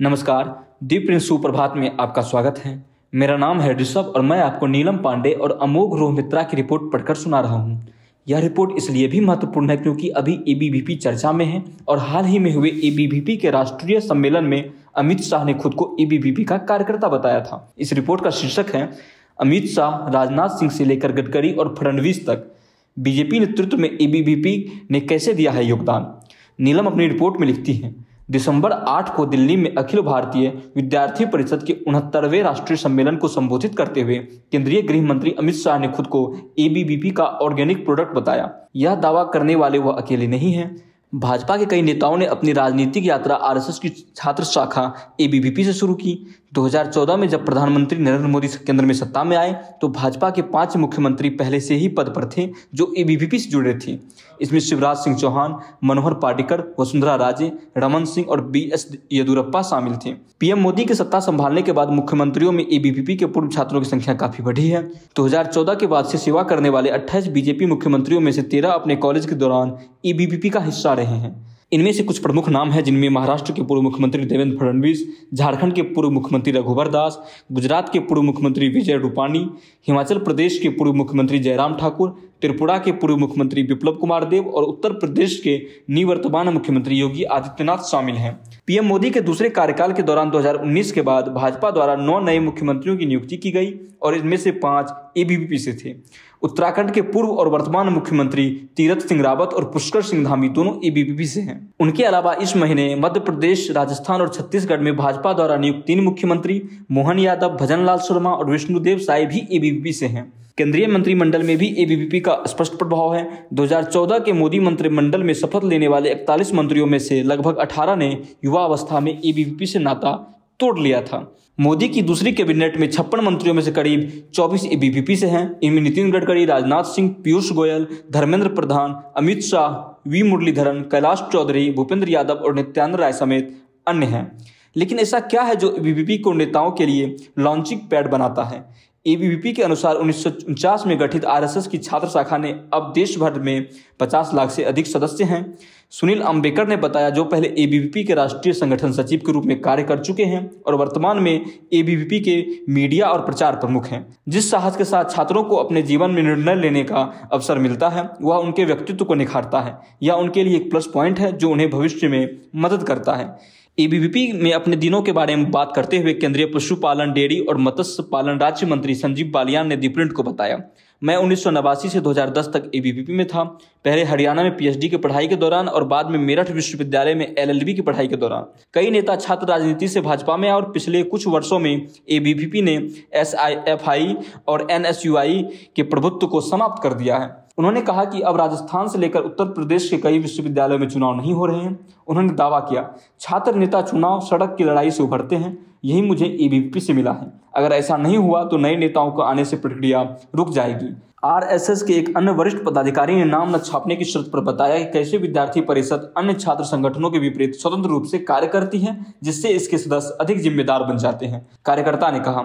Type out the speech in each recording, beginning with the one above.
नमस्कार, दीप प्रिंस सुप्रभात में आपका स्वागत है। मेरा नाम है ऋषभ और मैं आपको नीलम पांडे और अमोघ रोह मित्रा की रिपोर्ट पढ़कर सुना रहा हूँ। यह रिपोर्ट इसलिए भी महत्वपूर्ण है क्योंकि अभी एबीवीपी चर्चा में है और हाल ही में हुए एबीवीपी के राष्ट्रीय सम्मेलन में अमित शाह ने खुद को एबीवीपी का कार्यकर्ता बताया था। इस रिपोर्ट का शीर्षक है, अमित शाह राजनाथ सिंह से लेकर गडकरी और फडणवीस तक बीजेपी नेतृत्व में एबीवीपी ने कैसे दिया है योगदान? नीलम अपनी रिपोर्ट में लिखती है दिसंबर 8 को दिल्ली में अखिल भारतीय विद्यार्थी परिषद के उनहत्तरवें राष्ट्रीय सम्मेलन को संबोधित करते हुए केंद्रीय गृह मंत्री अमित शाह ने खुद को एबीवीपी का ऑर्गेनिक प्रोडक्ट बताया। यह दावा करने वाले वह अकेले नहीं हैं। भाजपा के कई नेताओं ने अपनी राजनीतिक यात्रा आरएसएस की छात्र शाखा एबीवीपी से शुरू की। 2014 में जब प्रधानमंत्री नरेंद्र मोदी केंद्र में सत्ता में आए तो भाजपा के पाँच मुख्यमंत्री पहले से ही पद पर थे, जो एबीवीपी से जुड़े थे। इसमें शिवराज सिंह चौहान, मनोहर पाटिकर, वसुंधरा राजे, रमन सिंह और बी एस येदुरप्पा शामिल थे। पीएम मोदी की सत्ता संभालने के बाद मुख्यमंत्रियों में एबीवीपी के पूर्व छात्रों की संख्या काफ़ी बढ़ी है। दो हज़ार चौदह के बाद से सेवा करने वाले अट्ठाईस बीजेपी मुख्यमंत्रियों में से तेरह अपने कॉलेज के दौरान एबीवीपी का हिस्सा रहे हैं। इनमें से कुछ प्रमुख नाम हैं, जिनमें महाराष्ट्र के पूर्व मुख्यमंत्री देवेंद्र फडणवीस, झारखंड के पूर्व मुख्यमंत्री रघुवर दास, गुजरात के पूर्व मुख्यमंत्री विजय रूपाणी, हिमाचल प्रदेश के पूर्व मुख्यमंत्री जयराम ठाकुर, त्रिपुरा के पूर्व मुख्यमंत्री विप्लव कुमार देव और उत्तर प्रदेश के निवर्तमान मुख्यमंत्री योगी आदित्यनाथ शामिल हैं। पीएम मोदी के दूसरे कार्यकाल के दौरान 2019 के बाद भाजपा द्वारा नौ नए मुख्यमंत्रियों की नियुक्ति की गई और इनमें से पाँच एबीवीपी से थे। उत्तराखंड के पूर्व और वर्तमान मुख्यमंत्री तीरथ सिंह रावत और पुष्कर सिंह धामी दोनों एबीवीपी से हैं। उनके अलावा इस महीने मध्य प्रदेश, राजस्थान और छत्तीसगढ़ में भाजपा द्वारा नियुक्त तीन मुख्यमंत्री मोहन यादव, भजनलाल शर्मा और विष्णुदेव साय भी एबीवीपी से हैं। केंद्रीय मंत्रिमंडल में भी एबीवीपी का स्पष्ट प्रभाव है। 2014 के मोदी मंत्रिमंडल में शपथ लेने वाले 41 मंत्रियों में से लगभग 18 ने युवा अवस्था में एबीवीपी से नाता तोड़ लिया था। मोदी की दूसरी कैबिनेट में छप्पन मंत्रियों में से करीब 24 एबीवीपी से हैं। इनमें नितिन गडकरी, राजनाथ सिंह, पीयूष गोयल, धर्मेंद्र प्रधान, अमित शाह, वी मुरलीधरन, कैलाश चौधरी, भूपेंद्र यादव और नित्यानंद राय समेत अन्य हैं। लेकिन ऐसा क्या है जो एबीवीपी को नेताओं के लिए लॉन्चिंग पैड बनाता है? एबीवीपी के अनुसार उन्नीस सौ उनचास में गठित आरएसएस की छात्र शाखा ने अब देश भर में 50 लाख से अधिक सदस्य हैं। सुनील अंबेकर ने बताया, जो पहले एबीवीपी के राष्ट्रीय संगठन सचिव के रूप में कार्य कर चुके हैं और वर्तमान में एबीवीपी के मीडिया और प्रचार प्रमुख हैं। जिस साहस के साथ छात्रों को अपने जीवन में निर्णय लेने का अवसर मिलता है, वह उनके व्यक्तित्व को निखारता है, या उनके लिए एक प्लस पॉइंट है, जो उन्हें भविष्य में मदद करता है। एबीवीपी में अपने दिनों के बारे में बात करते हुए केंद्रीय पशुपालन डेयरी और मत्स्य पालन राज्य मंत्री संजीव बालियान ने दीप्रिंट को बताया। मैं उन्नीस सौ नवासी से 2010 तक एबीवीपी में था। पहले हरियाणा में पीएचडी की पढ़ाई के दौरान और बाद में मेरठ विश्वविद्यालय में एलएलबी की पढ़ाई के दौरान। कई नेता छात्र राजनीति से भाजपा में और पिछले कुछ वर्षों में एबीवीपी ने एसआईएफआई और एनएसयूआई के प्रभुत्व को समाप्त कर दिया है। उन्होंने कहा कि अब राजस्थान से लेकर उत्तर प्रदेश के कई विश्वविद्यालयों में चुनाव नहीं हो रहे हैं। उन्होंने दावा किया, छात्र नेता चुनाव सड़क की लड़ाई से उभरते हैं, यही मुझे एबीवीपी से मिला है। अगर ऐसा नहीं हुआ तो नए नेताओं को आने से प्रक्रिया रुक जाएगी। आरएसएस के एक अन्य वरिष्ठ पदाधिकारी ने नाम न छापने की शर्त पर बताया कि कैसे विद्यार्थी परिषद अन्य छात्र संगठनों के विपरीत स्वतंत्र रूप से कार्य करती है, जिससे इसके सदस्य अधिक जिम्मेदार बन जाते हैं। कार्यकर्ता ने कहा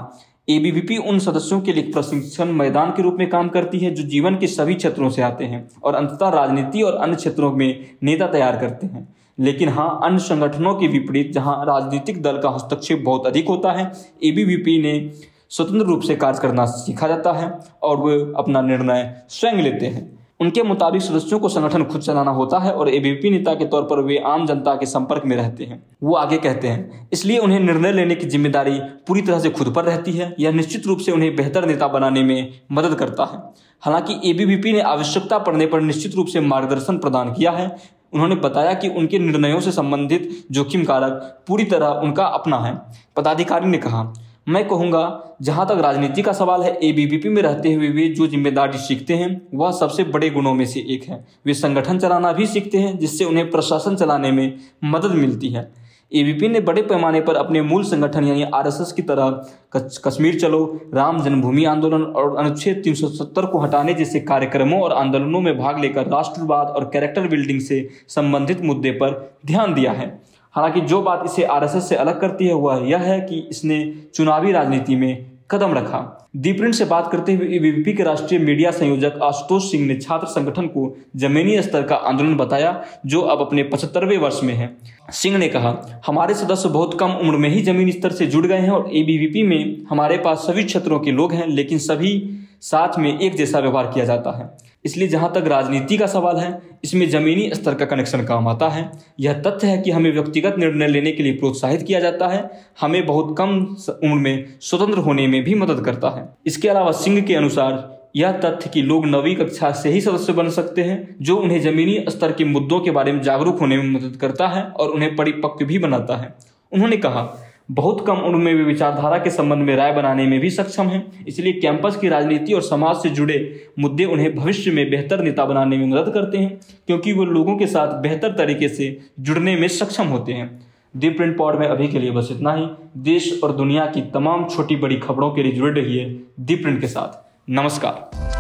एबीवीपी उन सदस्यों के लिए प्रशिक्षण मैदान के रूप में काम करती है, जो जीवन के सभी क्षेत्रों से आते हैं और अंततः राजनीति और अन्य क्षेत्रों में नेता तैयार करते हैं। लेकिन हाँ अन्य संगठनों के विपरीत, जहाँ राजनीतिक दल का हस्तक्षेप बहुत अधिक होता है एबीवीपी ने स्वतंत्र रूप से कार्य करना सीखा जाता है और वे अपना निर्णय स्वयं लेते हैं। उनके मुताबिक सदस्यों को संगठन खुद चलाना होता है और एबीपी नेता के तौर पर वे आम जनता के संपर्क में रहते हैं। वो आगे कहते हैं, इसलिए उन्हें निर्णय लेने की ज़िम्मेदारी पूरी तरह से खुद पर रहती है। यह निश्चित रूप से उन्हें बेहतर नेता बनाने में मदद करता है। हालाँकि एबीवीपी ने आवश्यकता पड़ने पर निश्चित रूप से मार्गदर्शन प्रदान किया है। उन्होंने बताया कि उनके निर्णयों से संबंधित जोखिम कारक पूरी तरह उनका अपना है। पदाधिकारी ने कहा मैं कहूँगा, जहाँ तक राजनीति का सवाल है एबीवीपी में रहते हुए वे जो ज़िम्मेदारी सीखते हैं, वह सबसे बड़े गुणों में से एक है। वे संगठन चलाना भी सीखते हैं, जिससे उन्हें प्रशासन चलाने में मदद मिलती है। एबीपी ने बड़े पैमाने पर अपने मूल संगठन, यानी आरएसएस की तरह कश्मीर चलो, राम जन्मभूमि आंदोलन और अनुच्छेद 370 को हटाने जैसे कार्यक्रमों और आंदोलनों में भाग लेकर राष्ट्रवाद और कैरेक्टर बिल्डिंग से संबंधित मुद्दे पर ध्यान दिया है। हालाँकि जो बात इसे आरएसएस से अलग करती है, वह यह है कि इसने चुनावी राजनीति में कदम रखा। दीप्रिंट से बात करते हुए एबीवीपी के राष्ट्रीय मीडिया संयोजक आशुतोष सिंह ने छात्र संगठन को जमीनी स्तर का आंदोलन बताया, जो अब अपने पचहत्तरवें वर्ष में है। सिंह ने कहा, हमारे सदस्य बहुत कम उम्र में ही जमीनी स्तर से जुड़ गए हैं और एबीवीपी में हमारे पास सभी क्षेत्रों के लोग हैं, लेकिन सभी साथ में एक जैसा व्यवहार किया जाता है। इसलिए जहाँ तक राजनीति का सवाल है, इसमें जमीनी स्तर का कनेक्शन काम आता है। यह तथ्य है कि हमें व्यक्तिगत निर्णय लेने के लिए प्रोत्साहित किया जाता है, हमें बहुत कम उम्र में स्वतंत्र होने में भी मदद करता है। इसके अलावा सिंह के अनुसार, यह तथ्य कि लोग नवी कक्षा से ही सदस्य बन सकते हैं, जो उन्हें जमीनी स्तर के मुद्दों के बारे में जागरूक होने में मदद करता है और उन्हें परिपक्व भी बनाता है। उन्होंने कहा बहुत कम उम्र में वे विचारधारा के संबंध में राय बनाने में भी सक्षम हैं। इसलिए कैंपस की राजनीति और समाज से जुड़े मुद्दे उन्हें भविष्य में बेहतर नेता बनाने में मदद करते हैं, क्योंकि वो लोगों के साथ बेहतर तरीके से जुड़ने में सक्षम होते हैं। दी प्रिंट पॉड में अभी के लिए बस इतना ही। देश और दुनिया की तमाम छोटी बड़ी खबरों के लिए जुड़े रहिए दी प्रिंट के साथ। नमस्कार।